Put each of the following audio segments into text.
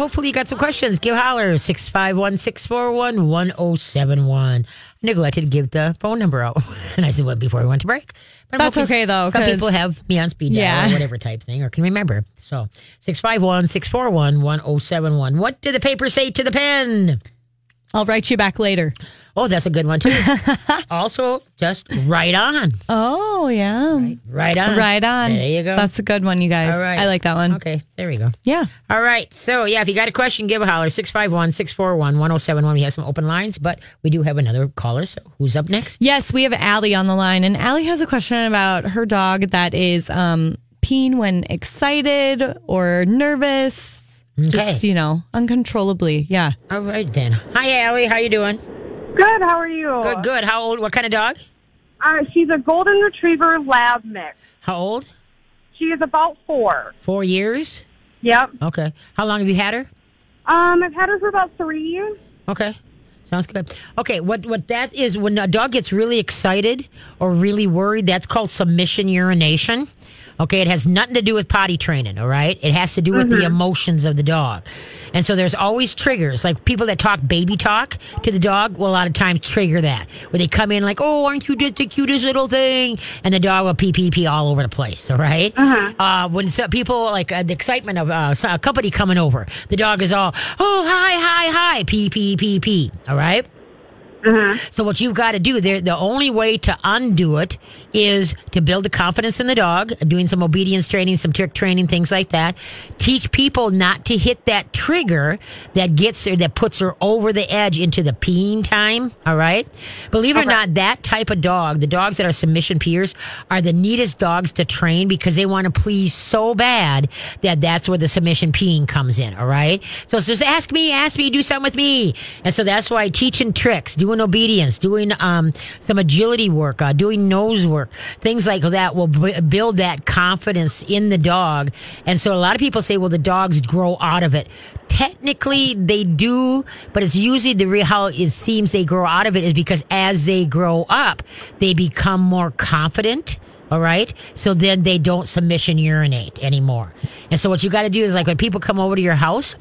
hopefully you got some questions. Give holler 651 641 1071. I neglected to give the phone number out. And I said, what, before we went to break? But That's okay, though, Some people have me on speed dial Yeah. or whatever type thing or can remember. So 651 641 1071. What did the paper say to the pen? I'll write you back later. Oh, that's a good one too. also, just right on. Oh, yeah. Right on. Right on. There you go. That's a good one, you guys. All right. I like that one. Okay, there we go. Yeah. All right. So, yeah, if you got a question, give a holler 651 641 1071. We have some open lines, but we do have another caller. So, who's up next? Yes, we have Allie on the line, and Allie has a question about her dog that is um, peeing when excited or nervous. Okay. Just, you know, uncontrollably. Yeah. All right, then. Hi, Allie. How you doing? Good. How are you? Good, good. How old? What kind of dog? Uh, she's a golden retriever lab mix. How old? She is about four. Four years? Yep. Okay. How long have you had her? Um, I've had her for about three. years. Okay. Sounds good. Okay, what what that is when a dog gets really excited or really worried, that's called submission urination. Okay, it has nothing to do with potty training, all right? It has to do with the emotions of the dog. And so there's always triggers, like people that talk baby talk to the dog will a lot of times trigger that. Where they come in like, oh, aren't you just the cutest little thing? And the dog will pee, pee, pee all over the place, all right? Uh, when some people, like uh, the excitement of uh, a company coming over, the dog is all, oh, hi, hi, hi, pee, pee, pee, pee, all right? Mm-hmm. So what you've got to do there, the only way to undo it is to build the confidence in the dog, doing some obedience training, some trick training, things like that. Teach people not to hit that trigger that gets her, that puts her over the edge into the peeing time. All right. Believe it or not, that type of dog, the dogs that are submission peers, are the neatest dogs to train because they want to please so bad that that's where the submission peeing comes in. All right. So it's just ask me, ask me, do something with me. And so that's why teaching tricks, doing obedience, doing um, some agility work, uh, doing nose work, things like that will b- build that confidence in the dog. And so a lot of people say, well, the dogs grow out of it. Technically, they do, but it's usually the real how it seems they grow out of it is because as they grow up, they become more confident. All right. So then they don't submission urinate anymore. And so what you got to do is like when people come over to your house,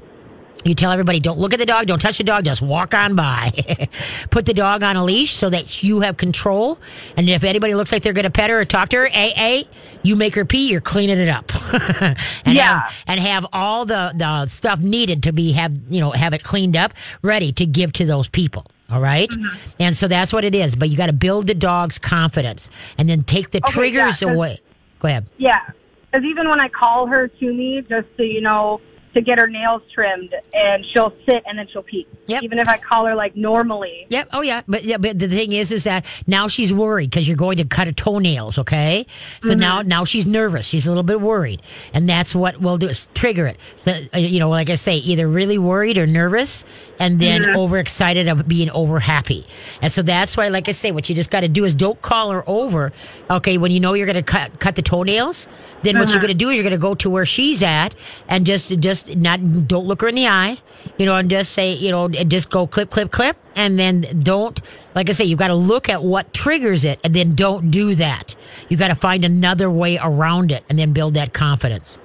you tell everybody, don't look at the dog, don't touch the dog, just walk on by. Put the dog on a leash so that you have control. And if anybody looks like they're going to pet her or talk to her, hey, hey, you make her pee, you're cleaning it up. and Yeah. Have, and have all the, the stuff needed to be, have, you know, have it cleaned up, ready to give to those people. All right? Mm-hmm. And so that's what it is. But you got to build the dog's confidence and then take the Okay, triggers yeah, away. Go ahead. Yeah. Because even when I call her to me, just to you know, to get her nails trimmed, and she'll sit and then she'll pee. Yep. Even if I call her like normally. Yep. Oh, yeah. But yeah. But the thing is, is that now she's worried because you're going to cut her toenails. Okay. So mm-hmm. now, now she's nervous. She's a little bit worried, and that's what we'll do is trigger it. So uh, you know, like I say, either really worried or nervous, and then mm-hmm. overexcited of being over happy. And so that's why, like I say, what you just got to do is don't call her over. Okay. When you know you're going to cut cut the toenails, then what you're uh-huh. going to do is you're going to go to where she's at and just just not don't look her in the eye, you know, and just say, you know, just go clip, clip, clip, and then don't, like I say, you've got to look at what triggers it, and then don't do that. You got to find another way around it, and then build that confidence.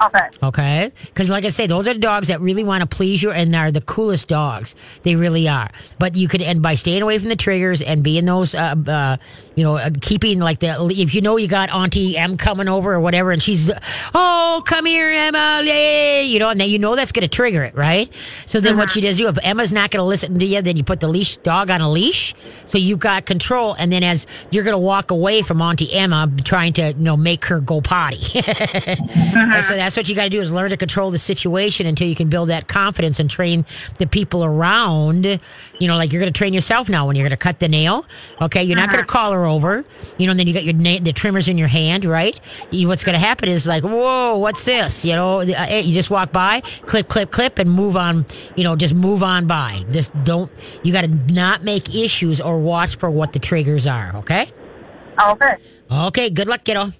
Okay. Okay, because like I say, those are the dogs that really want to please you, and are the coolest dogs. They really are. But you could, and by staying away from the triggers and being those, uh, uh, you know, uh, keeping like the, if you know you got Auntie M coming over or whatever, and she's, oh, come here, Emma, yay, you know, and then you know that's going to trigger it, right? So then what you just do, if Emma's not going to listen to you, then you put the leash dog on a leash, so you've got control, and then as you're going to walk away from Auntie Emma, trying to, you know, make her go potty. And so that's what you got to do is learn to control the situation until you can build that confidence and train the people around. You know, like you're going to train yourself now when you're going to cut the nail. Okay, you're not going to call her over. You know, and then you got your na- the trimmers in your hand, right? You, what's going to happen is like, whoa, what's this? You know, the- uh, you just walk by, clip, clip, clip, and move on. You know, just move on by. Just don't. You got to not make issues or watch for what the triggers are. Okay. Okay. Okay. Good luck, kiddo.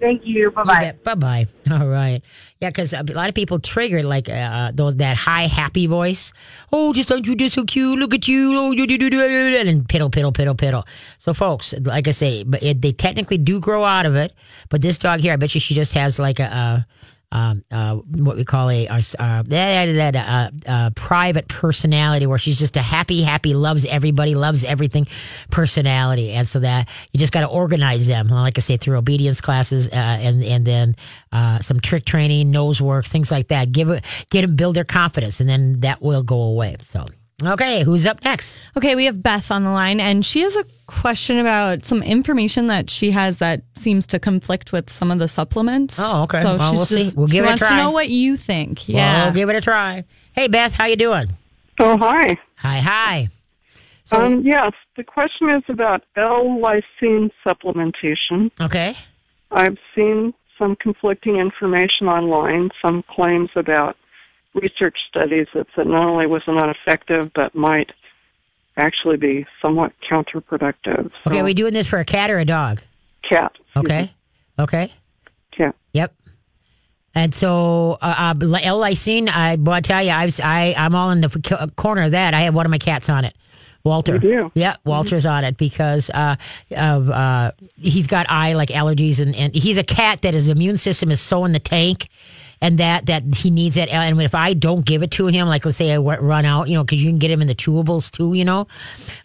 Thank you. Bye bye. Bye bye. All right. Yeah, because a lot of people trigger like uh, those that high happy voice. Oh, just aren't you just so cute? Look at you. Oh, you do do do and piddle piddle piddle piddle. So, folks, like I say, but it, they technically do grow out of it. But this dog here, I bet you she just has like a. a um, uh, what we call a, a, uh, a, a private personality where she's just a happy, happy, loves everybody, loves everything personality. And so that you just got to organize them, like I say, through obedience classes uh, and, and then uh, some trick training, nose works, things like that. Give it, get them, build their confidence, and then that will go away. So. Okay, who's up next? Okay, we have Beth on the line, and she has a question about some information that she has that seems to conflict with some of the supplements. Oh, okay. So well, she's we'll just, see. We'll give she it a wants try. to know what you think. Yeah. We'll give it a try. Hey, Beth, how you doing? Oh, hi. Hi, hi. So, Um, yes, the question is about L-lysine supplementation. okay. I've seen some conflicting information online, some claims about research studies that said not only was it not effective, but might actually be somewhat counterproductive. Okay, So, we doing this for a cat or a dog? cat. Okay. Okay. Cat. Yep. And so, uh, uh, L-lysine, I, well, I tell you, I, was, I, I'm all in the c- corner of that. I have one of my cats on it. Walter. You do? Yeah, Walter's on it because uh, of uh, he's got eye like allergies and, and he's a cat that his immune system is so in the tank and that that he needs that and if I don't give it to him like let's say I run out you know because you can get him in the chewables too you know?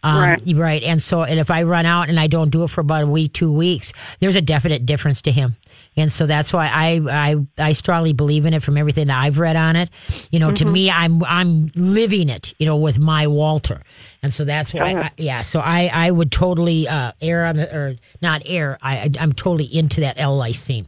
Um, Right. right. And so and if I run out and I don't do it for about a week two weeks there's a definite difference to him. And so that's why I I I strongly believe in it from everything that I've read on it. You know to me I'm I'm living it you know with my Walter. And so that's why I, yeah so I I would totally uh err on the or not err. I I- I'm totally into that L-lysine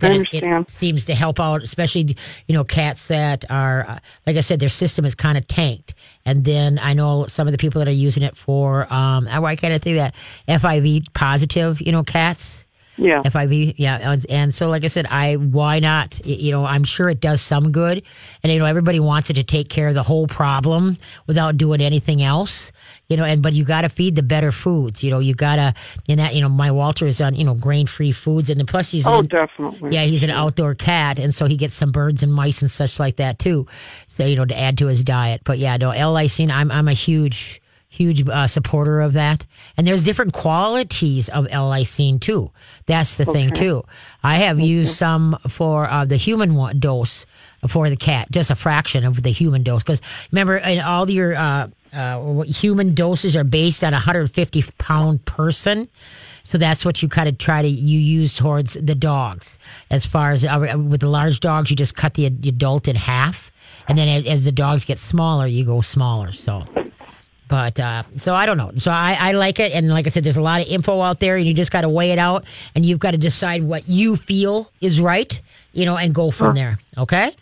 that it- it, seems to help out, especially you know cats that are, uh, like I said, their system is kind of tanked. And then I know some of the people that are using it for, um, why can't I think that FIV positive, you know, cats. Yeah. FIV, yeah, and, so like I said, I why not? You know, I'm sure it does some good, and you know everybody wants it to take care of the whole problem without doing anything else. You know, and but you got to feed the better foods. You know, you got to, and that you know, my Walter is on you know grain free foods, and plus he's oh, in- definitely. yeah, he's an outdoor cat, and so he gets some birds and mice and such like that too. So you know to add to his diet. But yeah, no L-lysine. I'm I'm a huge huge uh, supporter of that. And there's different qualities of L-lysine too. That's the thing too. I have used some for uh, the human dose for the cat, just a fraction of the human dose. Because remember, in all your uh, uh, human doses are based on a 150 pound person. So that's what you kind of try to you use towards the dogs. As far as uh, with the large dogs, you just cut the adult in half, and then as the dogs get smaller, you go smaller. So, but uh, so I don't know. So I, I like it, and like I said, there's a lot of info out there, and you just got to weigh it out, and you've got to decide what you feel is right, you know, and go from there. Okay.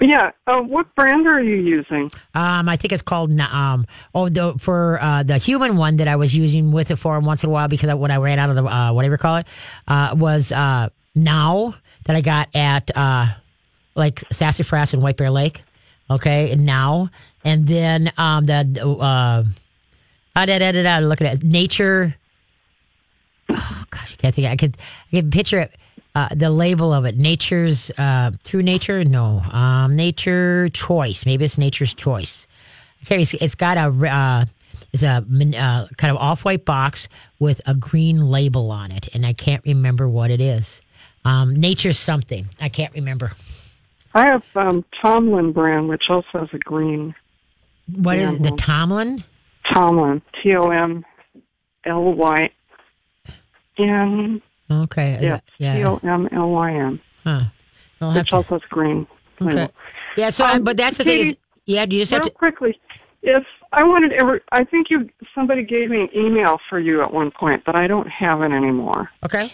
Yeah. Uh, what brand are you using? Um, I think it's called um. Oh, the for uh, the human one that I was using with it for once in a while because I, when I ran out of the uh, whatever you call it, uh, was uh now that I got at uh like Sassafras and White Bear Lake. Okay, and now and then um the uh, ah, da, da, da, da, look at it nature. Oh gosh, I can't think. I could I can picture it. Uh, the label of it, nature's uh, through nature. No, um, nature choice. Maybe it's nature's choice. Okay, it's, it's got a uh, it's a uh, kind of off white box with a green label on it, and I can't remember what it is. Um, nature's something. I can't remember. I have um, Tomlyn brand, which also has a green. What is it? The Tomlyn? Tomlyn. T O M L Y N. Okay. Yeah. T Yeah. O M L Y N. Huh. I'll have Which to- also has green. okay. label. Yeah. So, Um, but that's the thing is, yeah. Do you just have Real to? quickly, if I wanted ever, I think you somebody gave me an email for you at one point, but I don't have it anymore. Okay.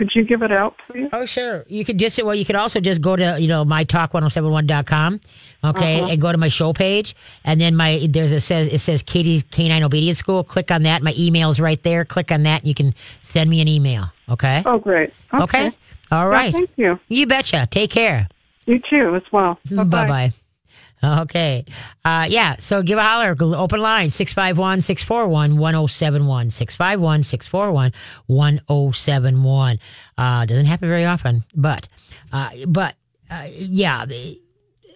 Could you give it out, please? Oh, sure. You could just, well, you could also just go to, you know, my mytalk1071.com, okay, uh-huh. and go to my show page. And then my, there's a says, it says Katie's Canine Obedience School. Click on that. My email's right there. Click on that and you can send me an email. Okay. Oh, great. Okay. Okay. All Yeah, thank you. You betcha. Take care. You too, as well. Bye bye. Okay. Uh, yeah. So give a holler. Open line 651 641 1071. 651 641 1071. Uh, Doesn't happen very often, but, uh, but, uh, yeah.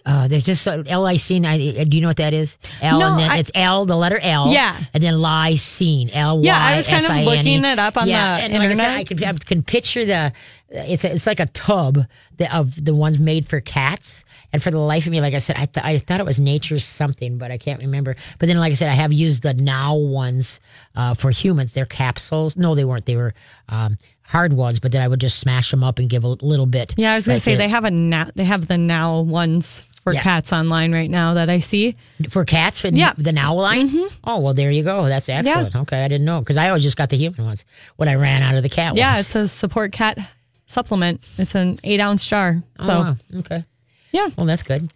Uh, there's just uh, L-lysine. Do you know what that is? L No, and then I- it's L, the letter L. Yeah. And then lysine. L Y Yeah, I was kind of I looking it up on yeah, the and like I, said, internet. I can, I can picture the. It's a, it's like a tub that, of the ones made for cats. And for the life of me, like I said, I, th- I thought it was nature's something, but I can't remember. But then, like I said, I have used the now ones uh, for humans. They're capsules. No, they weren't. They were um, hard ones. But then I would just smash them up and give a little bit. Yeah, I was going Right to say they have a now. They have the now ones for Yeah. cats online right now that I see. For cats, for Yeah. Mm-hmm. the now line. Oh well, there you go. That's excellent. Okay, I didn't know because I always just got the human ones when I ran out of the cat ones. Yeah, ones. it says support cat supplement. It's an eight ounce jar. So oh, wow. okay. yeah, Well, that's good.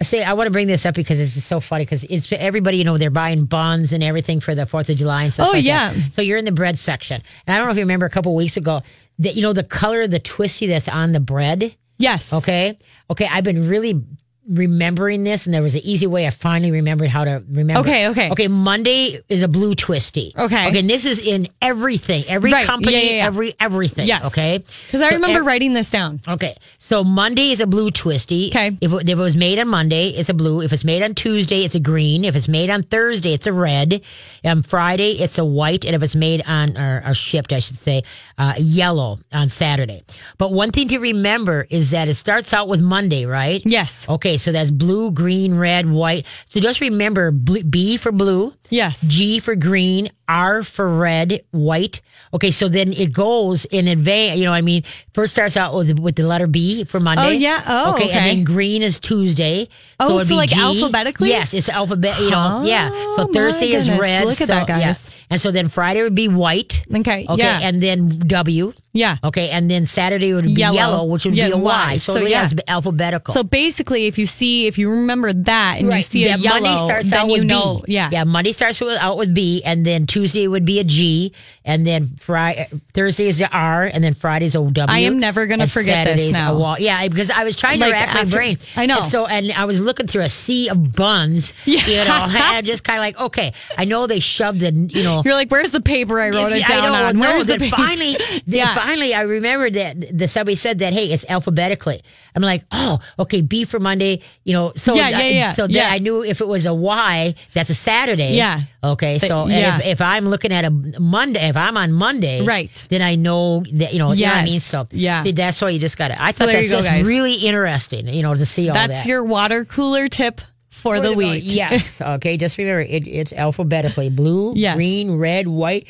I say I want to bring this up because this is so funny because it's everybody you know they're buying buns and everything for the Fourth of July and stuff. Oh, like yeah. That. So you're in the bread section, and I don't know if you remember a couple weeks ago that you know the color of the twisty that's on the bread. yes, Okay. Okay. I've been really remembering this, and there was an easy way I finally remembered how to remember. Okay, okay. Okay. Monday is a blue twisty. Okay. Okay. And this is in everything, every Right. company, Yeah, yeah, yeah. every everything. Yes. Okay. Because I So remember ev- writing this down. Okay, so Monday is a blue twisty. Okay. If it, if it was made on Monday, it's a blue. If it's made on Tuesday, it's a green. If it's made on Thursday, it's a red. On Friday, it's a white. And if it's made on or, or shipped, I should say, uh, yellow on Saturday. But one thing to remember is that it starts out with Monday, right? Yes. Okay, so that's blue, green, red, white. So just remember blue, B for blue, Yes. G for green, R for red, white. Okay, so then it goes in advance. You know, what I mean, first starts out with with the letter B for oh, Monday. Oh, yeah. Oh, okay, okay. And then green is Tuesday. Oh, it'd so like G. alphabetically? Yes, it's alphabet. You know, oh, yeah. Oh, So my Thursday is red. Look at so, that, yeah. guys. And so then Friday would be white. Okay, Okay, yeah. and then W. Yeah. Okay, and then Saturday would be Yellow. yellow, which would Yeah, be a Y. Y. So, So, yeah, yeah. it's alphabetical. So basically, if you see, if you remember that and you see a yellow, Monday starts then out you know, B. yeah, yeah. Monday starts with, out with B, and then Tuesday would be a G, and then Friday, Thursday is R, and then Friday's a W. I am never gonna and forget this now. A wall. Yeah, because I was trying to Like, wrap my brain. I know. And so, and I was looking through a sea of buns. Yeah. You know, and I'm just kind of like, okay, I know they shoved the, you know. You're like, where's the paper I wrote it I down know, on? no, Where's the paper? finally, Yeah. finally, I remembered that the somebody said that, hey, it's alphabetically. I'm like, oh, okay, B for Monday, you know. So Yeah, yeah, yeah, So then yeah. I knew if it was a Y, that's a Saturday. Yeah. Okay, so and yeah. if, if I'm looking at a Monday, if I'm on Monday, Right. then I know that you know, you know what I mean. So Yeah. that's why you just got it. I thought there that's just guys. really interesting, you know, to see all That's that. That's your water cooler tip for, the week. Yes. Okay. Just remember, it, it's alphabetically blue, Yes. green, red, white,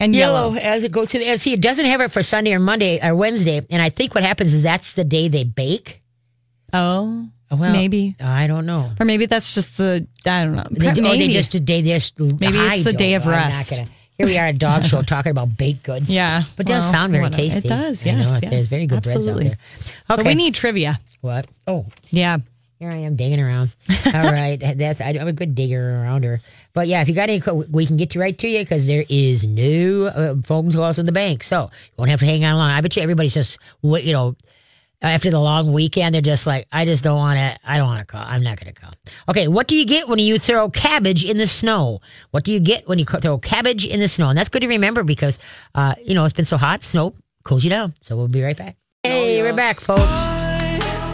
and yellow, yellow. as it goes to the and see it doesn't have it for sunday or monday or wednesday and i think what happens is that's the day they bake Oh, oh well maybe, i don't know or maybe that's just the I don't know. they, or they maybe. just they just Maybe it's the day of know. I'm not rest. gonna- here we are at a dog show talking about baked goods Yeah, but it does sound very whatever. It does, know yes, yes, there's very good absolutely. breads out there okay But we need trivia. what oh Yeah. Here I am digging around. All right, that's I, I'm a good digger around her. But yeah, if you got any, we can get you right to you because there is new uh, phone calls in the bank, so you won't have to hang on long. I bet you everybody's just you know after the long weekend, they're just like, I just don't want to. I don't want to call. I'm not going to call. Okay, what do you get when you throw cabbage in the snow? What do you get when you throw cabbage in the snow? And that's good to remember because uh, you know it's been so hot. Snow cools you down. So we'll be right back. Hey, we're back, folks.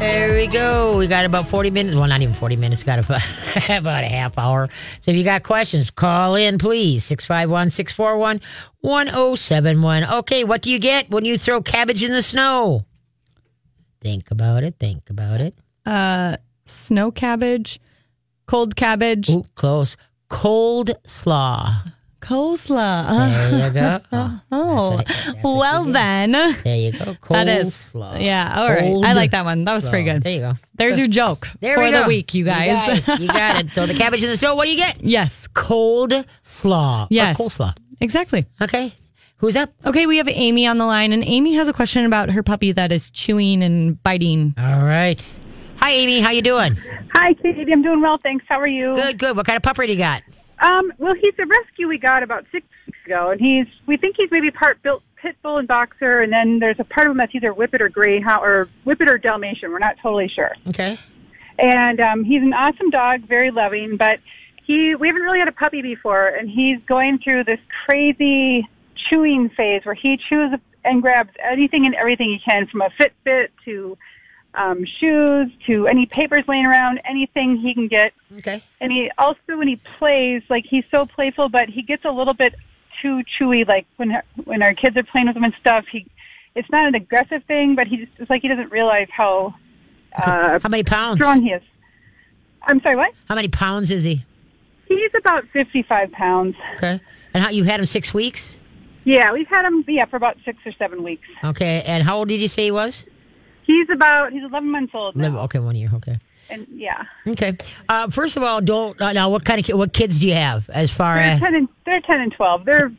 There we go. We got about 40 minutes. Well, not even 40 minutes. Got about, about a half hour. So if you got questions, call in, please. 651 641 1071. Okay, what do you get when you throw cabbage in the snow? Think about it. Think about it. Uh, snow cabbage, cold cabbage, Ooh, close. Cold slaw. Coleslaw. Uh, There you go. Oh, oh, what that's what well then. There you go. Cold That is, slaw. yeah. All right, Cold I like that one. That was pretty good. There you go. There's your joke There for we the week, you guys. You got it. You got it. Throw the cabbage in the snow. What do you get? yes, Cold slaw. Yes. Or coleslaw. exactly. Okay. Who's up? Okay, we have Amy on the line, and Amy has a question about her puppy that is chewing and biting. All right. Hi, Amy. How you doing? Hi, Katie. I'm doing well, thanks. How are you? Good, good. What kind of pupper do you got? Um, well, he's a rescue we got about six weeks ago, and he's we think he's maybe part built pit bull and boxer, and then there's a part of him that's either whippet or greyhound or whippet or Dalmatian. We're not totally sure. Okay. And um, he's an awesome dog, very loving, but he we haven't really had a puppy before, and he's going through this crazy chewing phase where he chews and grabs anything and everything he can, from a Fitbit to um, shoes to any papers laying around, anything he can get. Okay. And he also, when he plays, like he's so playful, but he gets a little bit too chewy. Like when when our kids are playing with him and stuff, he it's not an aggressive thing, but he just it's like he doesn't realize how uh, How many pounds? strong he is. I'm sorry, what? How many pounds is he? He's about 55 pounds. Okay. And how you had him six weeks? Yeah, we've had him, yeah, for about six or seven weeks. Okay. And how old did you say he was? He's about, he's 11 months old now. Okay, one year. Okay. And yeah, Okay. Uh, first of all, don't uh, now. What kind of ki- what kids do you have? As far they're as 10 and, they're 10 and 12. They're,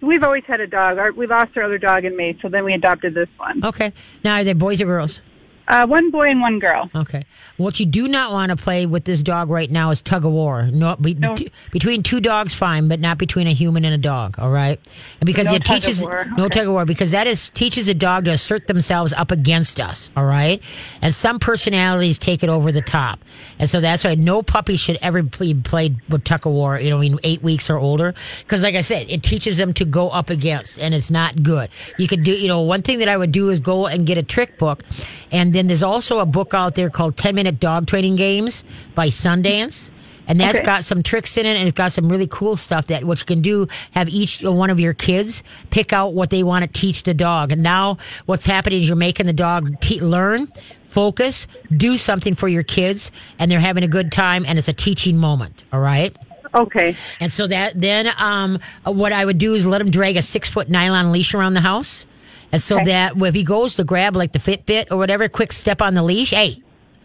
we've always had a dog. Our, we lost our other dog in May, so then we adopted this one. okay. Now are they boys or girls? Uh, one boy and one girl. Okay. What you do not want to play with this dog right now is tug of war. No, be, No. t- between two dogs, fine, but not between a human and a dog. All right. And because No it tug of teaches no Okay. tug of war because that is teaches a dog to assert themselves up against us. All right. And some personalities take it over the top, and so that's why no puppy should ever be played with tug of war. You know, in eight weeks or older, because like I said, it teaches them to go up against, and it's not good. You could do, you know, one thing that I would do is go and get a trick book, and then there's also a book out there called 10 Minute Dog Training Games by Sundance. And that's Okay. got some tricks in it and it's got some really cool stuff that what you can do, have each one of your kids pick out what they want to teach the dog. And now what's happening is you're making the dog te- learn, focus, do something for your kids and they're having a good time and it's a teaching moment. All right. Okay. And so that then um, what I would do is let them drag a six foot nylon leash around the house. And so Okay. that if he goes to grab like the Fitbit or whatever, quick step on the leash, hey,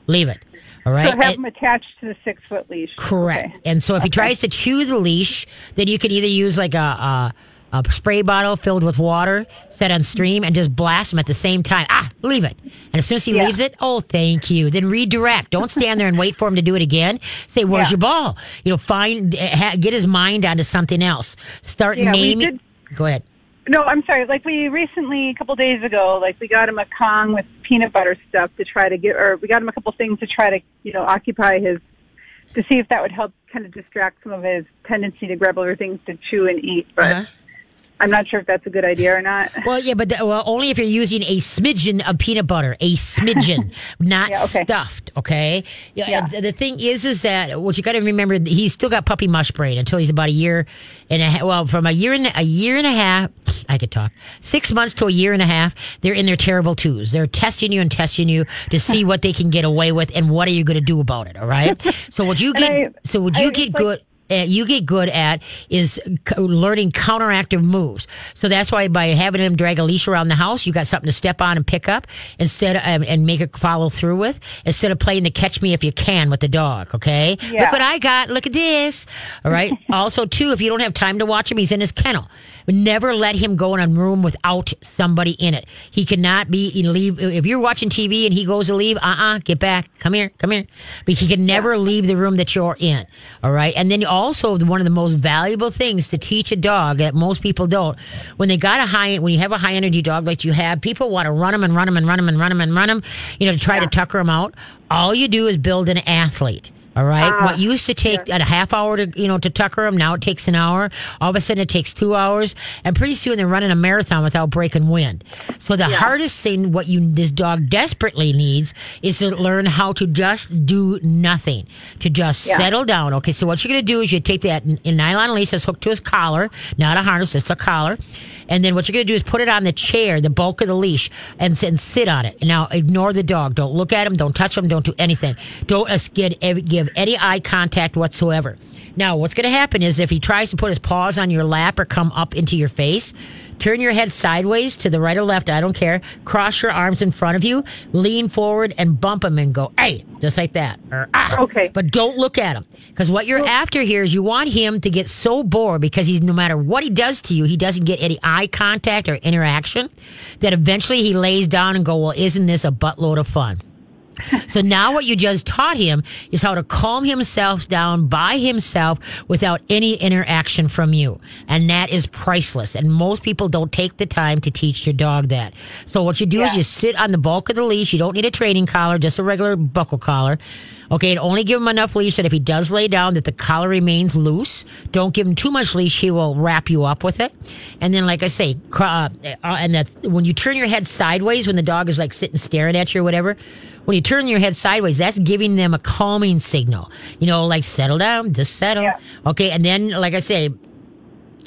leave it. All right. So have him attached to the six foot leash. Correct. Okay. And so if he tries to chew the leash, then you can either use like a, a a spray bottle filled with water, set on stream, and just blast him at the same time. Ah, leave it. And as soon as he Yeah. leaves it, oh, thank you. Then redirect. Don't stand there and wait for him to do it again. Say, "Where's Yeah. your ball?" You know, find ha, get his mind onto something else. Start Yeah, naming. did- Go ahead. No, I'm sorry. Like we recently, a couple days ago, like we got him a Kong with peanut butter stuff to try to get, or we got him a couple things to try to, you know, occupy his, to see if that would help kind of distract some of his tendency to grab other things to chew and eat. But Uh-huh. I'm not sure if that's a good idea or not. Well, yeah, but the, well, only if you're using a smidgen of peanut butter, a smidgen, not Yeah, okay. stuffed. Okay. Yeah. Yeah. and The thing is, is that what you got to remember, he's still got puppy mush brain until he's about a year and a half. Well, from a year and a year and a half, I could talk six months to a year and a half. They're in their terrible twos. They're testing you and testing you to see what they can get away with and what are you going to do about it. All right. So would you get, I- so I you was get like- good uh, you get good at is learning counteractive moves. So that's why by having him drag a leash around the house, you got something to step on and pick up instead of, um, and make it follow through with instead of playing the catch me if you can with the dog. Okay. Yeah. Look what I got. Look at this. All right. also, too, if you don't have time to watch him, he's in his kennel. Never let him go in a room without somebody in it. He cannot be you know, leave if you're watching TV and he goes to leave. Uh uh get back. Come here. Come here. But he can never leave the room that you're in. All right. And then also one of the most valuable things to teach a dog that most people don't. When they got a high, when you have a high energy dog like you have, people want to run them and run them and run them and run them and run them. You know, to try to tucker them out. All you do is build an athlete. All right. Ah, what used to take a half hour to you know to tucker them, now it takes an hour. All of a sudden, it takes two hours, and pretty soon they're running a marathon without breaking wind. So the hardest thing, what you this dog desperately needs, is to learn how to just do nothing, to just Yeah. settle down. Okay. So what you're gonna do is you take that nylon leash that's hooked to his collar, not a harness, it's a collar. And then what you're going to do is put it on the chair, the bulk of the leash, and, and sit on it. Now, ignore the dog. Don't look at him. Don't touch him. Don't do anything. Don't get, give any eye contact whatsoever. Now, what's going to happen is if he tries to put his paws on your lap or come up into your face, turn your head sideways to the right or left. I don't care. Cross your arms in front of you, lean forward, and bump him and go, hey, just like that. Or, ah. Okay. But don't look at him. Because what you're after here is you want him to get so bored because he's no matter what he does to you, he doesn't get any eye contact or interaction that eventually he lays down and go, well, isn't this a buttload of fun? So now what you just taught him is how to calm himself down by himself without any interaction from you. And that is priceless. And most people don't take the time to teach your dog that. So what you do is you sit on the bulk of the leash. You don't need a training collar, just a regular buckle collar. Okay, and only give him enough leash that if he does lay down, that the collar remains loose. Don't give him too much leash; he will wrap you up with it. And then, like I say, uh, uh, and that when you turn your head sideways, when the dog is like sitting staring at you or whatever, when you turn your head sideways, that's giving them a calming signal. You know, like settle down, just settle. Yeah. Okay, and then, like I say,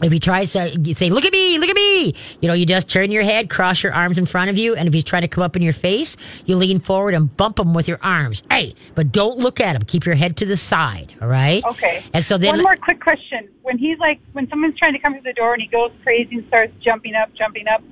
if he tries to say, look at me, look at me, you know, you just turn your head, cross your arms in front of you. And if he's trying to come up in your face, you lean forward and bump him with your arms. Hey, but don't look at him. Keep your head to the side. All right. Okay. And so then, One more quick question. When he's like, when someone's trying to come to the door and he goes crazy and starts jumping up, jumping up,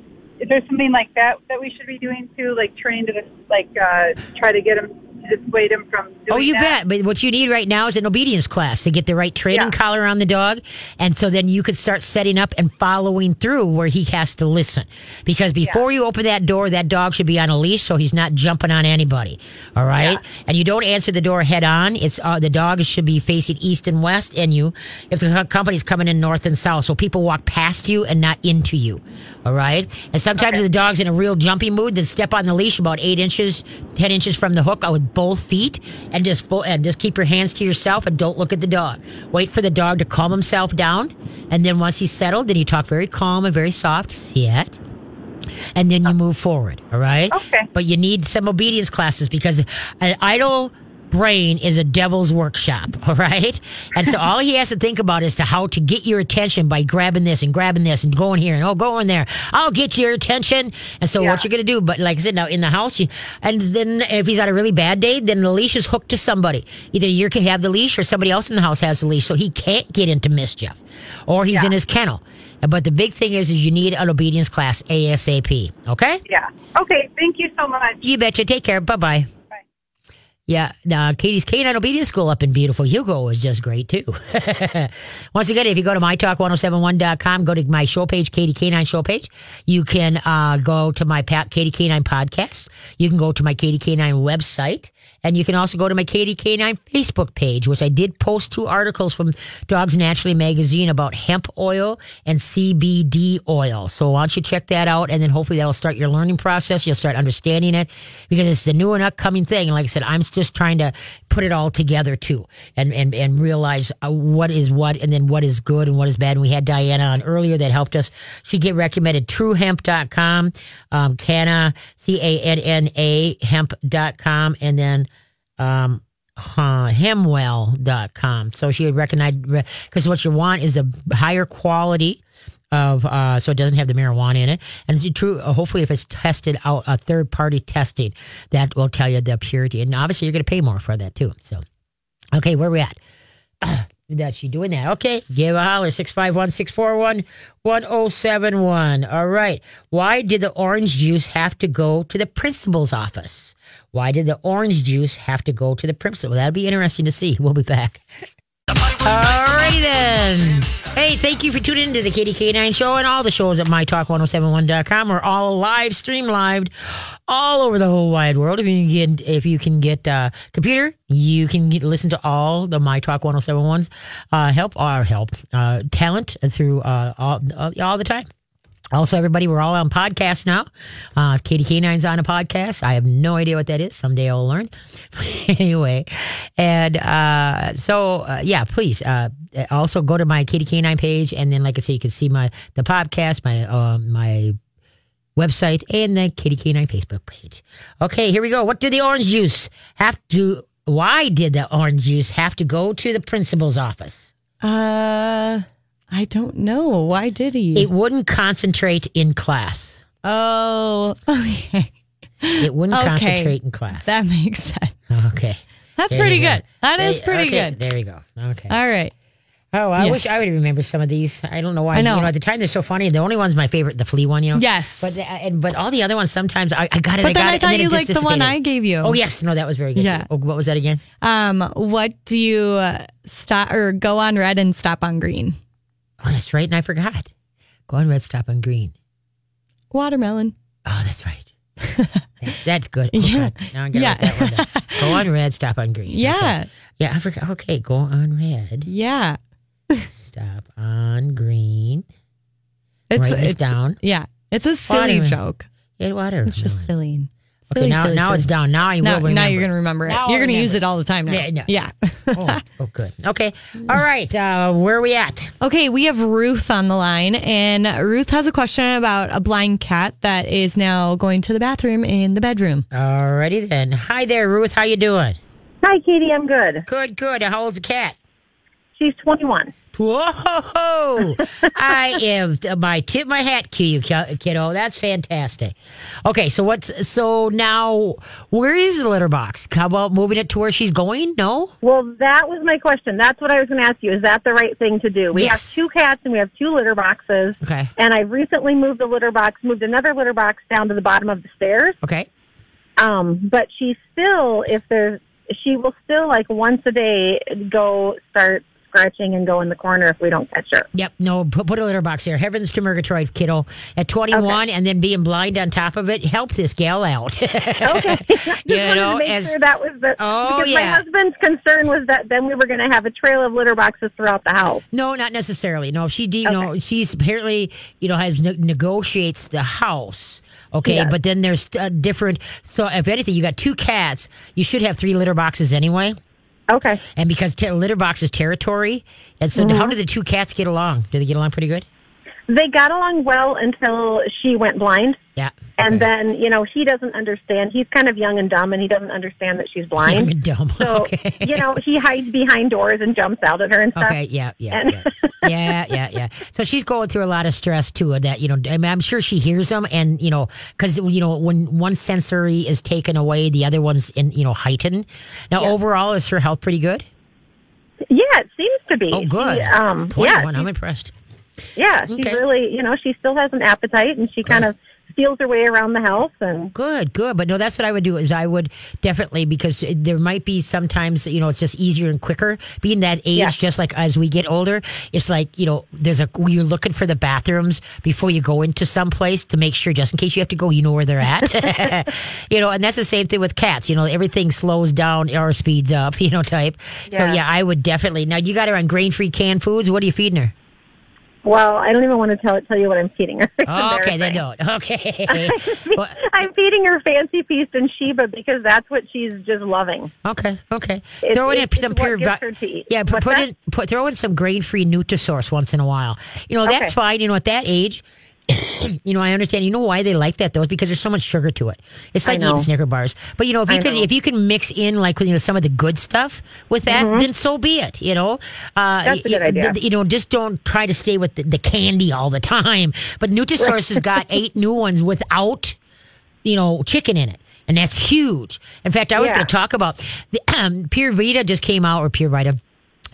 is there something like that that we should be doing too, like turning to the, like, uh, try to get him dissuade him from doing Oh, you that? bet. But what you need right now is an obedience class to get the right training Yeah. collar on the dog. And so then you could start setting up and following through where he has to listen. Because before you open that door, that dog should be on a leash so he's not jumping on anybody. All right. Yeah. And you don't answer the door head on. It's uh, the dog should be facing east and west and you if the company's coming in north and south. So people walk past you and not into you. All right. And sometimes Okay. the dog's in a real jumpy mood, then step on the leash about eight inches, ten inches from the hook uh, with both feet, and just fo- and just keep your hands to yourself and don't look at the dog. Wait for the dog to calm himself down, and then once he's settled, then you talk very calm and very soft. Sit. And then you move forward, all right? Okay. But you need some obedience classes because an idle brain is a devil's workshop, all right? And so all he has to think about is to how to get your attention by grabbing this and grabbing this and going here and oh going there. I'll get your attention. And so Yeah. what you're gonna do, but like I said, now in the house, you, and then if he's on a really bad day, then the leash is hooked to somebody. Either you can have the leash or somebody else in the house has the leash, so he can't get into mischief, or he's Yeah. in his kennel. But the big thing is, is you need an obedience class ASAP. Okay. Yeah. Okay. Thank you so much. You betcha. Take care. Bye bye. Yeah, uh, Katie's Canine Obedience School up in beautiful Hugo is just great too. Once again, if you go to mytalk1071.com, go to my show page, Katie Canine show page. You can uh, go to my Pat Katie Canine podcast. You can go to my Katie Canine website. And you can also go to my Katie Canine Facebook page, which I did post two articles from Dogs Naturally magazine about hemp oil and CBD oil. So why don't you check that out? And then hopefully that'll start your learning process. You'll start understanding it because it's the new and upcoming thing. And like I said, I'm just trying to put it all together too and, and, and realize uh, what is what and then what is good and what is bad. And we had Diana on earlier that helped us. She get recommended truehemp.com, um, Canna, C-A-N-N-A hemp.com. And then, um, uh, hemwell.com. So she would recognize, because what you want is a higher quality of, uh, so it doesn't have the marijuana in it. And it's true, uh, hopefully if it's tested out, a third party testing, that will tell you the purity. And obviously you're going to pay more for that too. So, okay, where we at? that she doing that. Okay. Give a holler. 651 641 1071. All right. Why did the orange juice have to go to the principal's office? Why did the orange juice have to go to the principal? Well, That'll be interesting to see. We'll be back. Alrighty then. Hey, thank you for tuning into the Katie K9 show and all the shows at mytalk1071.com. We're all live, stream live all over the whole wide world. If you can get, if you can get uh, computer, you can get, listen to all the My Talk 1071's uh, help our help uh, talent through uh, all, all the time. Also, everybody, we're all on podcast now. Uh, Katie K9's on a podcast. I have no idea what that is. Someday I'll learn. anyway, and uh, so uh, yeah, please uh, also go to my Katie K9 page, and then, like I said, you can see my the podcast, my uh, my website, and the Katie K9 Facebook page. Okay, here we go. What did the orange juice have to? Why did the orange juice have to go to the principal's office? Uh, I don't know. Why did he? It wouldn't concentrate in class. oh, okay. It wouldn't Okay. concentrate in class. That makes sense. okay. That's There pretty you go. good. That is pretty okay, good. There you go. Okay. All right. oh, I yes. wish I would remember some of these. I don't know why. I know. You know, at the time they're so funny. The only one's my favorite, the flea one. You know. Yes. But the, and but all the other ones sometimes I, I got it. But I then I it, thought then you liked the one. I gave you. Oh yes, no, that was very good. Yeah. Oh, what was that again? Um, what do you uh, stop or go on red and stop on green? Oh, that's right, and I forgot. Go on red, stop on green. Watermelon. Oh, that's right. That- that's good. Oh, Yeah. God. Now I got Yeah. that one down. Go on red, stop on green. Yeah. Okay. Yeah, I forgot. Okay, go on red, Yeah. stop on green. It's Write this it's down. Yeah. It's a silly Watermelon. joke. Yeah, water. It's just silly. Okay, Silly, now, silly, now silly. it's down. Now I Now, will remember. now you're going to remember it. Now you're going to use it all the time now. Yeah, no. yeah. oh, oh, good. Okay. All right. Uh, where are we at? Okay, we have Ruth on the line, and Ruth has a question about a blind cat that is now going to the bathroom in the bedroom. All righty then. Hi there, Ruth. How you doing? Hi, Katie. I'm good. Good, good. How old's the cat? She's 21. Whoa! I am. My tip my hat to you, kiddo. That's fantastic. Okay, so what's so now? Where is the litter box? How about moving it to where she's going? No. Well, that was my question. That's what I was going to ask you. Is that the right thing to do? We Yes. have two cats and we have two litter boxes. Okay. And I've recently moved the litter box, moved another litter box down to the bottom of the stairs. Okay. Um, but she still, if there's, she will still like once a day go start scratching and go in the corner if we don't catch her. Yep. No. Put, put a litter box there. Heavens to Murgatroyd, kiddo. At 21 and then being blind on top of it, help this gal out. Okay. You know, as- sure that was the Oh, because yeah. my husband's concern was that then we were going to have a trail of litter boxes throughout the house. No, not necessarily. No, she, de- you know, she's apparently, you know, has ne- negotiates the house. Okay, Yes. but then there's uh, different. So if anything, you got two cats. You should have three litter boxes anyway. Okay. And because ter- litter box is territory, and so how mm-hmm. do the two cats get along? Do they get along pretty good? They got along well until she went blind. Yeah. And then, you know, he doesn't understand. He's kind of young and dumb and he doesn't understand that she's blind. Young and dumb. So, Okay. you know, he hides behind doors and jumps out at her and stuff. Okay, yeah, yeah, And- yeah, yeah, yeah, yeah. So she's going through a lot of stress too. That you know, I mean, I'm sure she hears them, and you know, because you know, when one sensory is taken away, the other one's in you know heightened. Now, overall, is her health pretty good? Yeah, it seems to be. Oh, good. She, um, yeah, I'm impressed. yeah, she Okay. really, you know, she still has an appetite and she kind of feels her way around the house and Good, good. But no, that's what I would do is I would definitely because there might be sometimes you know it's just easier and quicker. Being that age, Yeah. just like as we get older, it's like you know there's a you're looking for the bathrooms before you go into some place to make sure just in case you have to go, you know where they're at. you know, and that's the same thing with cats. You know, everything slows down or speeds up. You know, type. yeah. So Yeah. yeah, I would definitely. Now you got her on grain free canned foods. What are you feeding her? Well, I don't even want to tell tell you what I'm feeding her. It's oh, okay, then don't. Okay. I'm feeding her Fancy Feast and Sheba because that's what she's just loving. Okay, okay. It's- throw in some pure, vi- her to eat. yeah. Put, put in, put throw in some grain free Nutrisource once in a while. You know that's Okay. fine. You know at that age, you know I understand. You know why they like that though? Is because there's so much sugar to it. It's like eating Snicker bars. But you know if you I know. if you can mix in like you know some of the good stuff with that, then so be it. You know, uh, Mm-hmm. That's a good idea. You know, just don't try to stay with the, the candy all the time. But Nutrisource has got eight new ones without you know, chicken in it. And that's huge. In fact, I was Yeah. going to talk about the um, Pure Vita just came out, or Pure Vita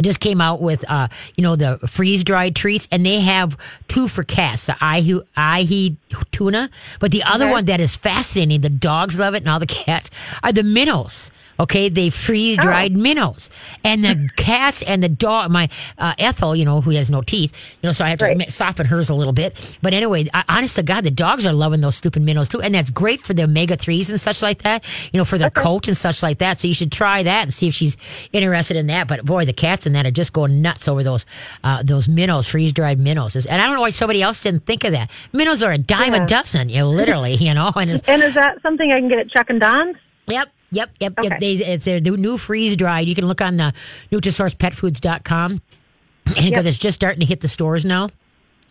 just came out with, uh, you know, the freeze dried treats, and they have two for cats, the ahi, ahi tuna. But the other Okay. one that is fascinating, the dogs love it, and all the cats are the minnows. Okay, they freeze dried minnows, and the cats and the dog. My uh, Ethel, you know, who has no teeth, you know, so I have to Right. soften hers a little bit. But anyway, I, honest to God, the dogs are loving those stupid minnows too, and that's great for the omega threes and such like that. You know, for their coat and such like that. So you should try that and see if she's interested in that. But boy, the cats and that are just going nuts over those uh, those minnows, freeze dried minnows. And I don't know why somebody else didn't think of that. Minnows are a dime Yeah. a dozen, you know, literally, you know. And it's, And is that something I can get at Chuck and Don's? Yep, yep, yep, Okay. yep. They, it's their new, freeze dried. You can look on the NutrisourcePetFoods.com because it's just starting to hit the stores now.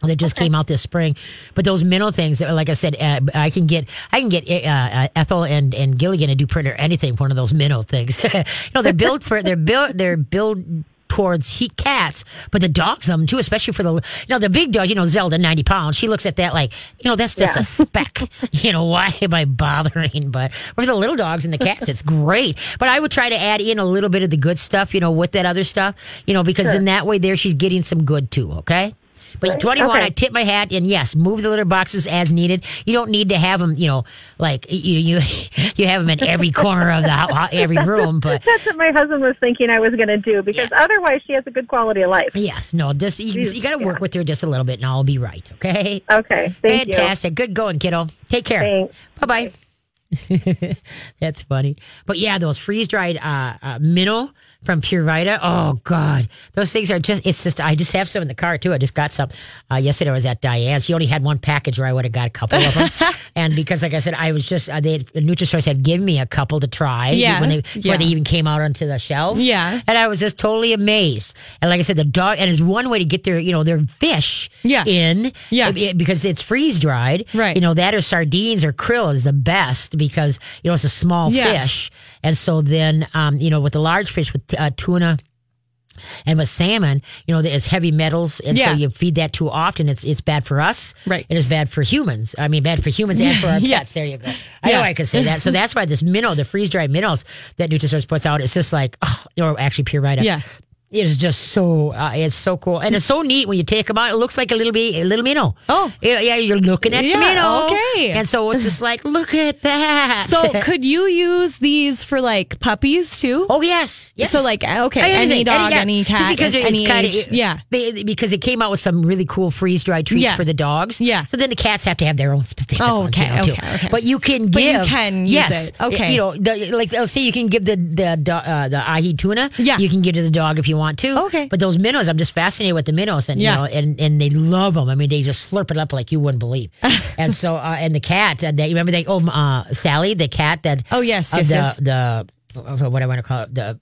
that just came out this spring, but those minnow things, like I said, uh, I can get, I can get uh, uh, Ethel and and Gilligan to do pretty anything. for One of those minnow things, you know, they're built for they're built they're built towards heat cats, but the dogs them too, especially for the you know the big dog. You know, Zelda, ninety pounds. She looks at that like you know that's just Yeah. a speck. you know, why am I bothering? But for the little dogs and the cats, it's great. But I would try to add in a little bit of the good stuff, you know, with that other stuff, you know, because in that way there she's getting some good too. Okay. But 21, Okay. I tip my hat, and yes, move the litter boxes as needed. You don't need to have them, you know, like you you you have them in every corner of the every room. But That's what my husband was thinking I was going to do because otherwise she has a good quality of life. yes, no, just you, you got to work yeah. with her just a little bit, and I'll be right. Okay. Okay, thank Fantastic. Good going, kiddo. Take care. Bye bye. That's funny. But yeah, those freeze dried uh, uh, minnow from Pure Vita. Oh God, those things are just. It's just. I just have some in the car too. I just got some uh, yesterday. I was at Diane's. She only had one package where I would have got a couple of them. and because, like I said, I was just. Uh, they Nutrisource had given me a couple to try. Yeah. When they before Yeah. they even came out onto the shelves. Yeah. And I was just totally amazed. And like I said, the dog. And it's one way to get their you know their fish. Yeah. In. Yeah. It- it- because it's freeze dried. Right. You know that or sardines or krill is the best because you know it's a small Yeah. fish. And so then, um, you know, with the large fish, with uh, tuna and with salmon, you know, it's heavy metals, and Yeah. so you feed that too often, it's it's bad for us, Right. It's bad for humans. I mean, bad for humans and for our Yes. pets. There you go. I Yeah. know I could say that. So that's why this minnow, the freeze dried minnows that Nutrisource puts out, it's just like, oh, or actually Pure Vita. Yeah. It is just so uh, it's so cool and it's so neat when you take them out. It looks like a little bit a little minnow. Oh. yeah, yeah, you're looking at Yeah, the minnow. okay. and so it's just like look at that. So could you use these for like puppies too? Oh yes, yes. So, like, okay, Anything, any dog, yeah. any cat, because it's any kinda- age, yeah. they- because it came out with some really cool freeze dried treats Yeah. for the dogs. Yeah. So then the cats have to have their own specific Oh, ones, okay, you know, too. okay, okay. But you can But you give. can use yes, it. Okay. You know, the, like let's say you can give the the uh, the ahi tuna. Yeah. You can give to the dog if you want to. Okay. But those minnows, I'm just fascinated with the minnows, and Yeah. you know, and and they love them. I mean, they just slurp it up like you wouldn't believe. and so, uh, and the cat, uh, they remember they oh uh, Sally, the cat that Oh, yes, yes, the yes. the what I want to call it the.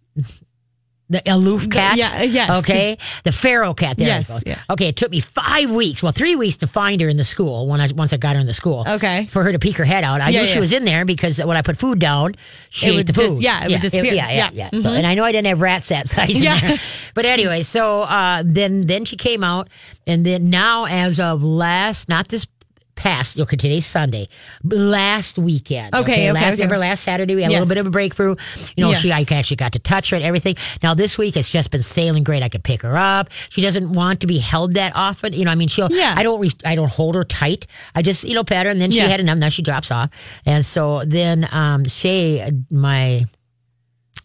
The aloof cat. yeah, yes. Okay. The feral cat. There Yes, it goes. yeah. Okay. It took me five weeks, well, three weeks to find her in the school when I once I got her in the school. Okay. For her to peek her head out. I Yeah, knew she was in there because when I put food down, she It ate would the dis- food. yeah, it would disappear. yeah, yeah, Yeah. yeah. So, and I know I didn't have rats that size. in Yeah. there. But anyway, so uh, then then she came out, and then now as of last, not this past, okay, today's Sunday, last weekend. Okay, okay, last, okay. Remember last Saturday we had a little bit of a breakthrough. You know, she I actually got to touch her and everything. Now this week it's just been sailing great. I could pick her up. She doesn't want to be held that often. You know, I mean, she'll. Yeah. I don't. Re- I don't hold her tight. I just you know pat her, and then she Yeah. had enough. Now she drops off, and so then um Shay, my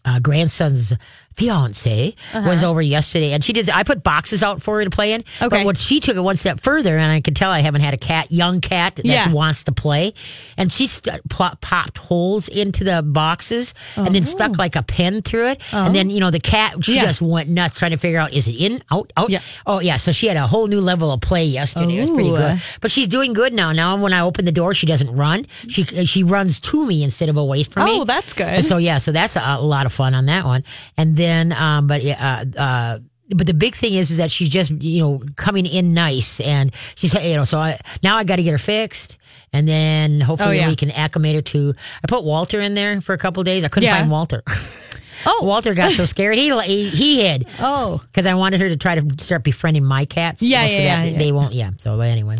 uh, grandson's fiance uh-huh. was over yesterday and she did i put boxes out for her to play in Okay. but what she took it one step further and i can tell i haven't had a cat young cat that Yeah. wants to play and she st- pop, popped holes into the boxes and then stuck oh. like a pen through it and then you know the cat she Oh. Yeah. just went nuts trying to figure out is it in out out Yeah. oh yeah so she had a whole new level of play yesterday it was pretty good but she's doing good now now when i open the door she doesn't run she she runs to me instead of away from me Oh, that's good. so yeah, so that's a, a lot of fun on that one. And then, um, but uh, uh, but the big thing is, is that she's just you know coming in nice, and she's you know so I, now I got to get her fixed. And then hopefully Oh, yeah. we can acclimate her to. I put Walter in there for a couple days. I couldn't Yeah. find Walter. Oh. Walter got so scared he he, he hid Oh. because I wanted her to try to start befriending my cats. Yeah, you know, so yeah, that yeah, They won't. Yeah. So anyway.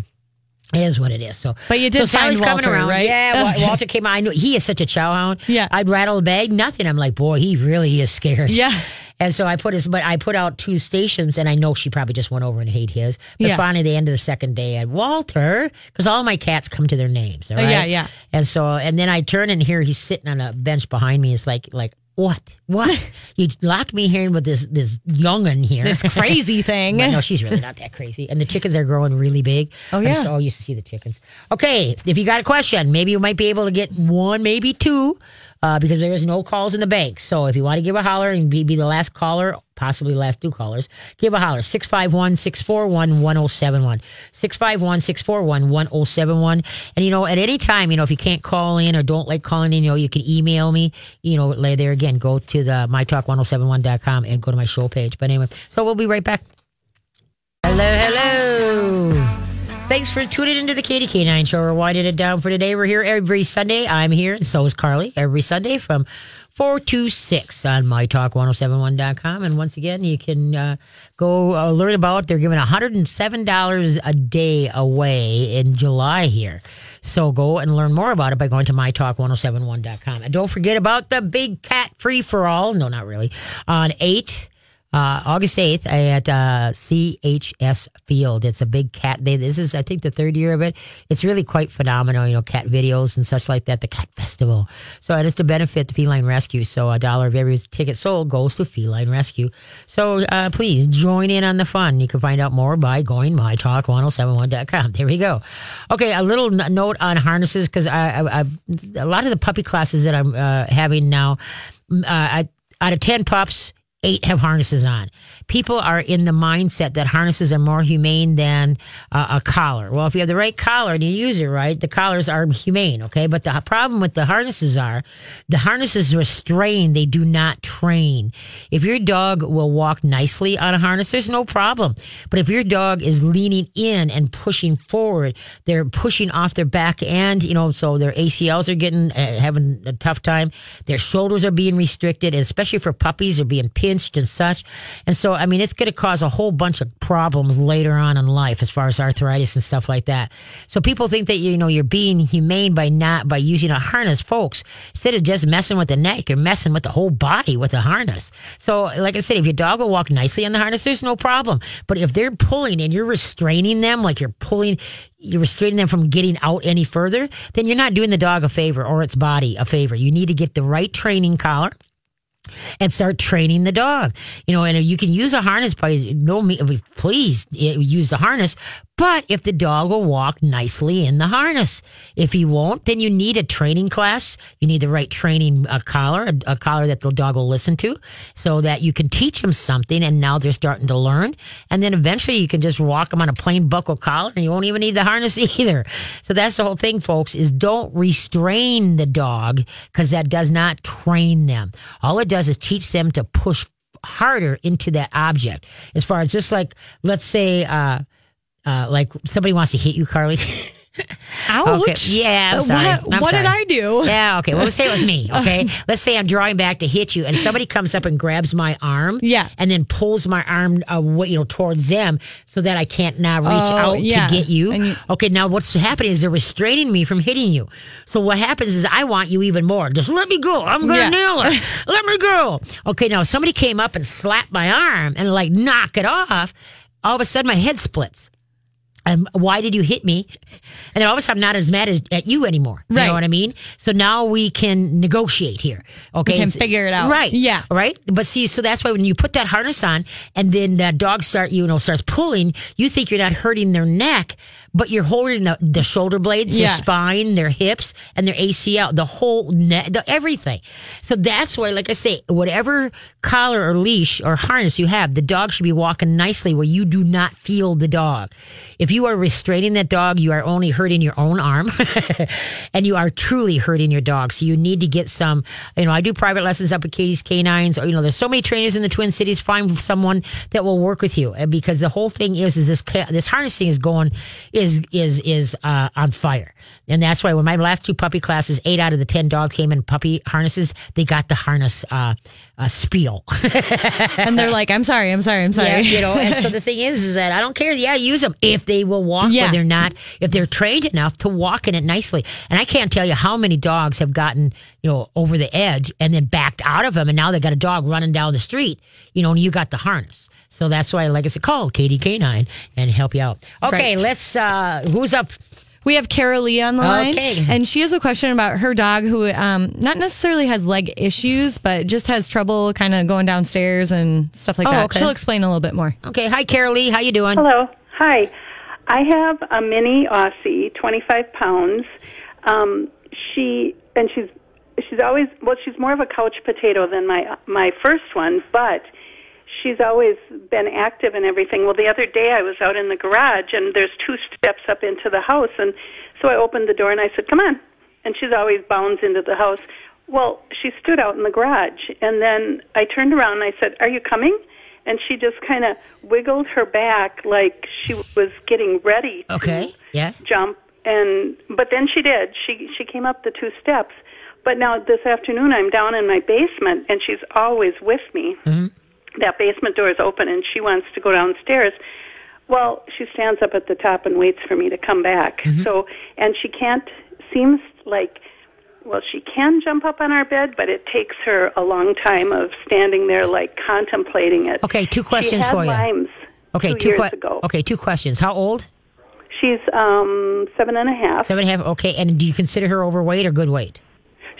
It is what it is. So, But you did so Sally's find coming around. right? Yeah, Wa- Walter came. out. I knew he is such a chow hound. Yeah. I'd rattle the bag, nothing. I'm like, boy, he really is scared. Yeah. And so I put his, but I put out two stations, and I know she probably just went over and hate his. But Yeah. finally, the end of the second day, I Walter, because all my cats come to their names. all Oh, yeah, yeah. And so, and then I turn and here he's sitting on a bench behind me. It's like, like what, what? you locked me here in with this this youngun here. This crazy thing. But no, she's really not that crazy. And the chickens are growing really big. Oh, I'm yeah. so used to see the chickens. Okay, if you got a question, maybe you might be able to get one, maybe two, uh, because there is no calls in the bank. So if you want to give a holler and be, be the last caller, possibly the last two callers, give a holler 651 641 1071. 651 641 1071. And, you know, at any time, you know, if you can't call in or don't like calling in, you know, you can email me, you know, lay there again. Go to the mytalk1071.com and go to my show page. But anyway, so we'll be right back. Thanks for tuning into the Katie K9 show. We're winding it down for today. We're here every Sunday. I'm here, and so is Carly, every Sunday from 4 to 6 on mytalk1071.com. And once again, you can uh, go uh, learn about, they're giving $107 a day away in July here. So go and learn more about it by going to mytalk1071.com. And don't forget about the big cat free for all. No, not really. On 8 uh, August 8th at uh, CHS Field. It's a big cat day. This is, I think, the third year of it. It's really quite phenomenal, you know, cat videos and such like that, the cat festival. So it is to benefit the feline rescue. So a dollar of every ticket sold goes to feline rescue. So uh, please join in on the fun. You can find out more by going mytalk1071.com. There we go. Okay, a little note on harnesses because I, I, I, a lot of the puppy classes that I'm uh, having now, uh, I, out of 10 pups, eight have harnesses on. People are in the mindset that harnesses are more humane than uh, a collar. Well, if you have the right collar and you use it right, the collars are humane, okay? But the problem with the harnesses are the harnesses restrain, they do not train. If your dog will walk nicely on a harness, there's no problem. But if your dog is leaning in and pushing forward, they're pushing off their back end, you know, so their ACLs are getting, uh, having a tough time. Their shoulders are being restricted, especially for puppies, they're being pinched and such. And so, I mean, it's going to cause a whole bunch of problems later on in life as far as arthritis and stuff like that. So people think that, you know, you're being humane by not, by using a harness, folks. Instead of just messing with the neck, you're messing with the whole body with the harness. So, like I said, if your dog will walk nicely on the harness, there's no problem. But if they're pulling and you're restraining them, like you're pulling, you're restraining them from getting out any further, then you're not doing the dog a favor or its body a favor. You need to get the right training collar and start training the dog. You know, and you can use a harness by no please eh, use the harness. But if the dog will walk nicely in the harness, if he won't, then you need a training class. You need the right training uh, collar, a, a collar that the dog will listen to so that you can teach them something. And now they're starting to learn. And then eventually you can just walk them on a plain buckle collar and you won't even need the harness either. So that's the whole thing, folks, is don't restrain the dog because that does not train them. All it does is teach them to push harder into that object. As far as just like, let's say, uh, uh, like somebody wants to hit you, Carly. Ouch. Okay. Yeah, I'm sorry. What, I'm what did. I do? Yeah, okay. Well, let's say it was me, okay? let's say I'm drawing back to hit you, and somebody comes up and grabs my arm, Yeah. and then pulls my arm, uh, you know, towards them, so that I can't now reach Oh, out yeah. to get you. You- Okay, now what's happening is they're restraining me from hitting you. So what happens is I want you even more. Just let me go. I'm gonna Yeah. nail her. let me go. Okay, now if somebody came up and slapped my arm and like knock it off. All of a sudden, my head splits. Um, why did you hit me? And then all of a sudden, I'm not as mad as, at you anymore. You Right. know what I mean? So now we can negotiate here. Okay. We can It's- figure it out. Right. Yeah. Right. But see, so that's why when you put that harness on and then that dog start, you know, starts pulling, you think you're not hurting their neck, but you're holding the, the shoulder blades, their spine, their hips, and their ACL, the whole neck, the, everything. So that's why, like I say, whatever collar or leash or harness you have, the dog should be walking nicely where you do not feel the dog. If you are restraining that dog, you are only hurting your own arm and you are truly hurting your dog. So you need to get some, you know, I do private lessons up at Katie's Canines or, you know, there's so many trainers in the Twin Cities. Find someone that will work with you uh, because the whole thing is, is this, this harnessing is going, is, is, is, uh, on fire. And that's why when my last two puppy classes, eight out of the 10 dog came in puppy harnesses, they got the harness, uh, uh, spiel. And they're like, I'm sorry, I'm sorry, I'm sorry. Yeah, you know, and so the thing is, is that I don't care. Yeah, use them if they will walk, Yeah. but they're not, if they're trained enough to walk in it nicely. And I can't tell you how many dogs have gotten, you know, over the edge and then backed out of them. And now they got a dog running down the street, you know, and you got the harness. So that's why, like I said, call Katie K9 and help you out. Okay, Right. let's, uh, who's up? We have Carol Lee on the line. Okay. And she has a question about her dog who um, not necessarily has leg issues, but just has trouble kind of going downstairs and stuff like Oh, that. okay. She'll explain a little bit more. Okay, hi, Carol Lee. How you doing? Hello. Hi. I have a mini Aussie, 25 pounds. Um, she and she's she's always well, she's more of a couch potato than my my first one, but she's always been active and everything. Well, the other day I was out in the garage and there's two steps up into the house, and so I opened the door and I said, "Come on," and she's always bounds into the house. Well, she stood out in the garage, and then I turned around and I said, "Are you coming?" And she just kind of wiggled her back like she was getting ready to Okay, yeah. jump and but then she did she she came up the two steps but now this afternoon i'm down in my basement and she's always with me mm-hmm. That basement door is open and she wants to go downstairs well she stands up at the top and waits for me to come back so and she can't seems like well, she can jump up on our bed, but it takes her a long time of standing there, like contemplating it. Okay, two questions for you. Lyme's Okay, two, two years que- ago. Okay, two questions. How old? She's um seven and a half. Seven and a half. Okay, and do you consider her overweight or good weight?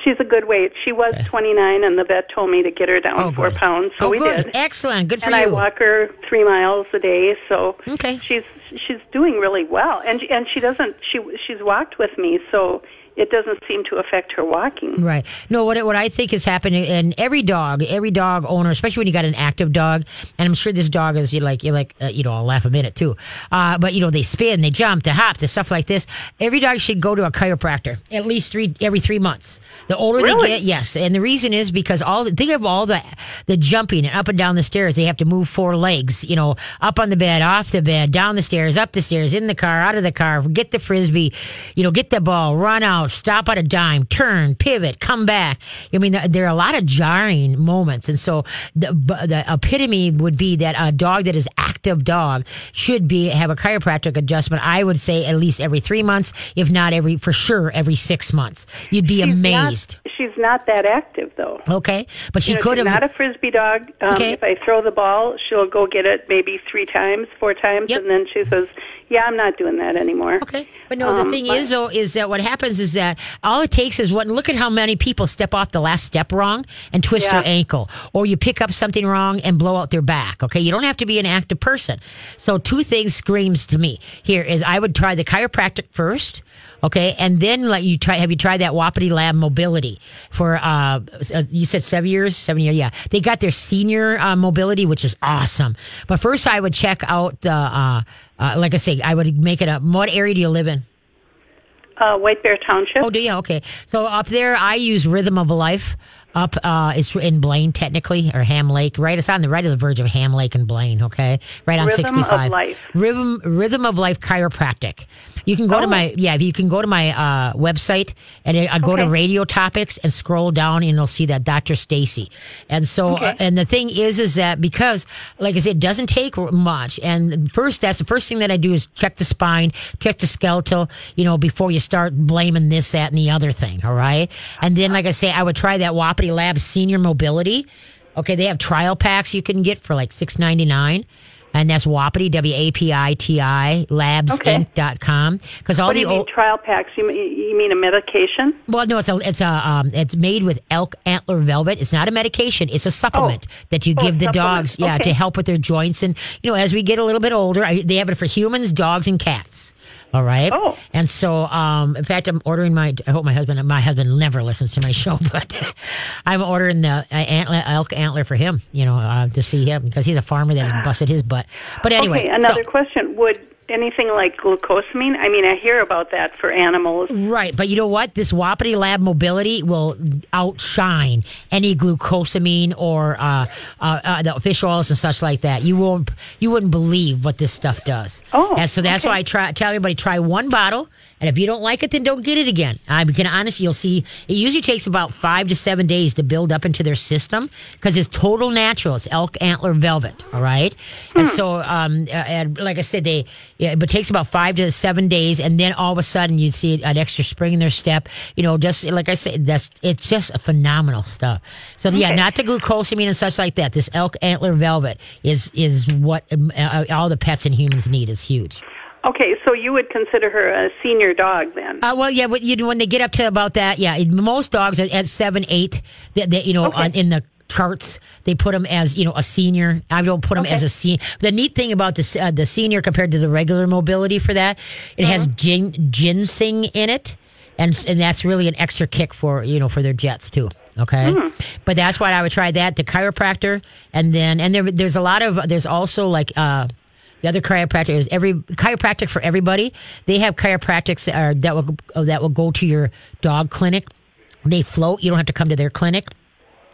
She's a good weight. She was 29, and the vet told me to get her down Oh, four good. pounds, so oh, we good. did. Excellent. Good for and you. I walk her three miles a day, so Okay. she's she's doing really well. And and she doesn't she she's walked with me, so it doesn't seem to affect her walking. Right. No, what what I think is happening, and every dog, every dog owner, especially when you got an active dog, and I'm sure this dog is you like you like uh, you know I'll laugh a minute too, uh, but you know they spin, they jump, they hop, the stuff like this. Every dog should go to a chiropractor at least three every three months. The older Really? they get, yes, and the reason is because all the, think of all the the jumping and up and down the stairs. They have to move four legs, you know, up on the bed, off the bed, down the stairs, up the stairs, in the car, out of the car, get the frisbee, you know, get the ball, run out, stop at a dime, turn, pivot, come back. I mean, there there are a lot of jarring moments, and so the the epitome would be that a dog that is active dog should be have a chiropractic adjustment. I would say at least every three months, if not every for sure every six months. You'd be She's amazed. Not, she's not that active though. Okay, but she You know, could have. not a frisbee dog. Um, Okay. If I throw the ball, she'll go get it maybe three times, four times, Yep. and then she says, "Yeah, I'm not doing that anymore." Okay, but no, the Um, thing but- is though is that what happens is that all it takes is one. Look at how many people step off the last step wrong and twist Yeah. their ankle, or you pick up something wrong and blow out their back. Okay, you don't have to be an active person. So two things screams to me here is I would try the chiropractic first. Okay, and then like you try. Have you tried that Wapiti Lab Mobility for? uh uh, You said seven years, seven years. Yeah, they got their senior uh, mobility, which is awesome. But first, I would check out. Uh, uh, uh, like I say, I would make it up. What area do you live in? Uh, White Bear Township. Oh, do you? Okay. So up there, I use Rhythm of Life. Up, uh, it's in Blaine technically, or Ham Lake. Right, it's on the right of the verge of Ham Lake and Blaine. Okay, right on Rhythm of sixty-five. Life. Rhythm, Rhythm of Life Chiropractic. You can go to Oh. my yeah. You can go to my uh, website and I uh, go to radio topics and scroll down and you'll see that Dr. Stacy. And so, uh, and the thing is, is that because, like I said, it doesn't take much. And first, that's the first thing that I do is check the spine, check the skeletal, you know, before you start blaming this, that, and the other thing. All right. And then, like I say, I would try that Wapiti Lab Senior Mobility. Okay, they have trial packs you can get for like six ninety nine. And that's Wapiti, W A P I T I, labsinc.com. Because all What the old, trial packs? You mean, you mean a medication? well, no, it's a it's a um, it's made with elk antler velvet. It's not a medication. It's a supplement that you Oh, give the supplement. dogs, yeah, Okay. to help with their joints. And you know, as we get a little bit older, I, they have it for humans, dogs, and cats. All right. Oh. And so, um, in fact, I'm ordering my. I hope my husband. My husband never listens to my show, but I'm ordering the uh, antler, elk antler for him. You know, uh, to see him because he's a farmer that has busted his butt. But anyway, okay, another so- question. Would anything like glucosamine? I mean, I hear about that for animals. Right, but you know what? This Wapiti Lab Mobility will outshine any glucosamine or uh, uh, uh, the fish oils and such like that. You won't, you wouldn't believe what this stuff does. Oh, and so that's okay. why I try tell everybody try one bottle, and if you don't like it, then don't get it again. I'm gonna honest, you'll see. It usually takes about five to seven days to build up into their system because it's total natural. It's elk antler velvet. All right, and so um, uh, and like I said, they yeah, but it takes about five to seven days, and then all of a sudden you see an extra spring in their step. You know, just like I said, that's it's just a phenomenal stuff. So yeah, not the glucosamine and such like that. This elk antler velvet is is what um, uh, all the pets and humans need. is huge. Okay, so you would consider her a senior dog then? Uh, well, yeah, but you when they get up to about that, yeah, most dogs are at seven, eight. That you know Okay. on, in the charts they put them as you know a senior. I don't put them as a senior. The neat thing about the uh, the senior compared to the regular mobility for that, it has Uh-huh. gin, ginseng in it, and and that's really an extra kick for you know for their jets too. Okay, Hmm. but that's why I would try that. The chiropractor, and then and there there's a lot of there's also like. uh the other chiropractor is every chiropractic for everybody. They have chiropractics uh, that will that will go to your dog clinic. They float. You don't have to come to their clinic.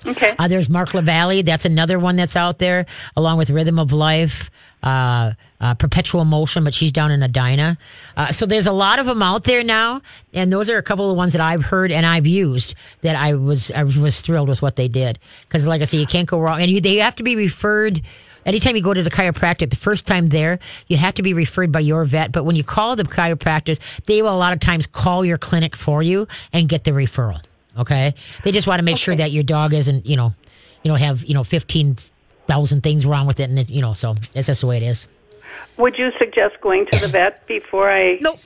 Okay. Uh, there's Mark LaValle. That's another one that's out there, along with Rhythm of Life, uh, uh, Perpetual Motion, but she's down in Edina. Uh, so there's a lot of them out there now, and those are a couple of the ones that I've heard and I've used that I was I was thrilled with what they did because, like I say, you can't go wrong, and you, they have to be referred. Anytime you go to the chiropractic, the first time there, you have to be referred by your vet. But when you call the chiropractors, they will a lot of times call your clinic for you and get the referral. Okay, they just want to make sure that your dog isn't, you know, you know, have you know fifteen thousand things wrong with it, and it, you know, so that's just the way it is. Would you suggest going to the vet before I? Nope.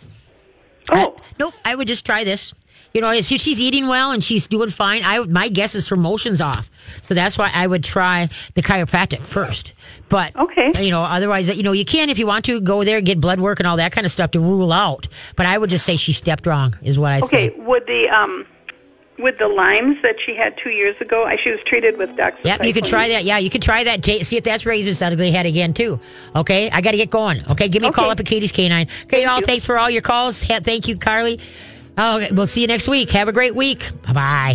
Oh, I, nope. I would just try this. You know, if she's eating well and she's doing fine, I my guess is her motion's off. So that's why I would try the chiropractic first. But Okay. you know, otherwise, you know, you can if you want to go there and get blood work and all that kind of stuff to rule out. But I would just say she stepped wrong, is what I okay. say. Would the um, with the Lymes that she had two years ago, I, she was treated with doxycycline. Yep, you could try that. Yeah, you could try that. See if that's raising its ugly head again too. Okay, I got to get going. Okay, give me a call up at Katie's Canine. Okay, y'all. you. Thanks for all your calls. Thank you, Carly. Oh, we'll see you next week. Have a great week. Bye bye.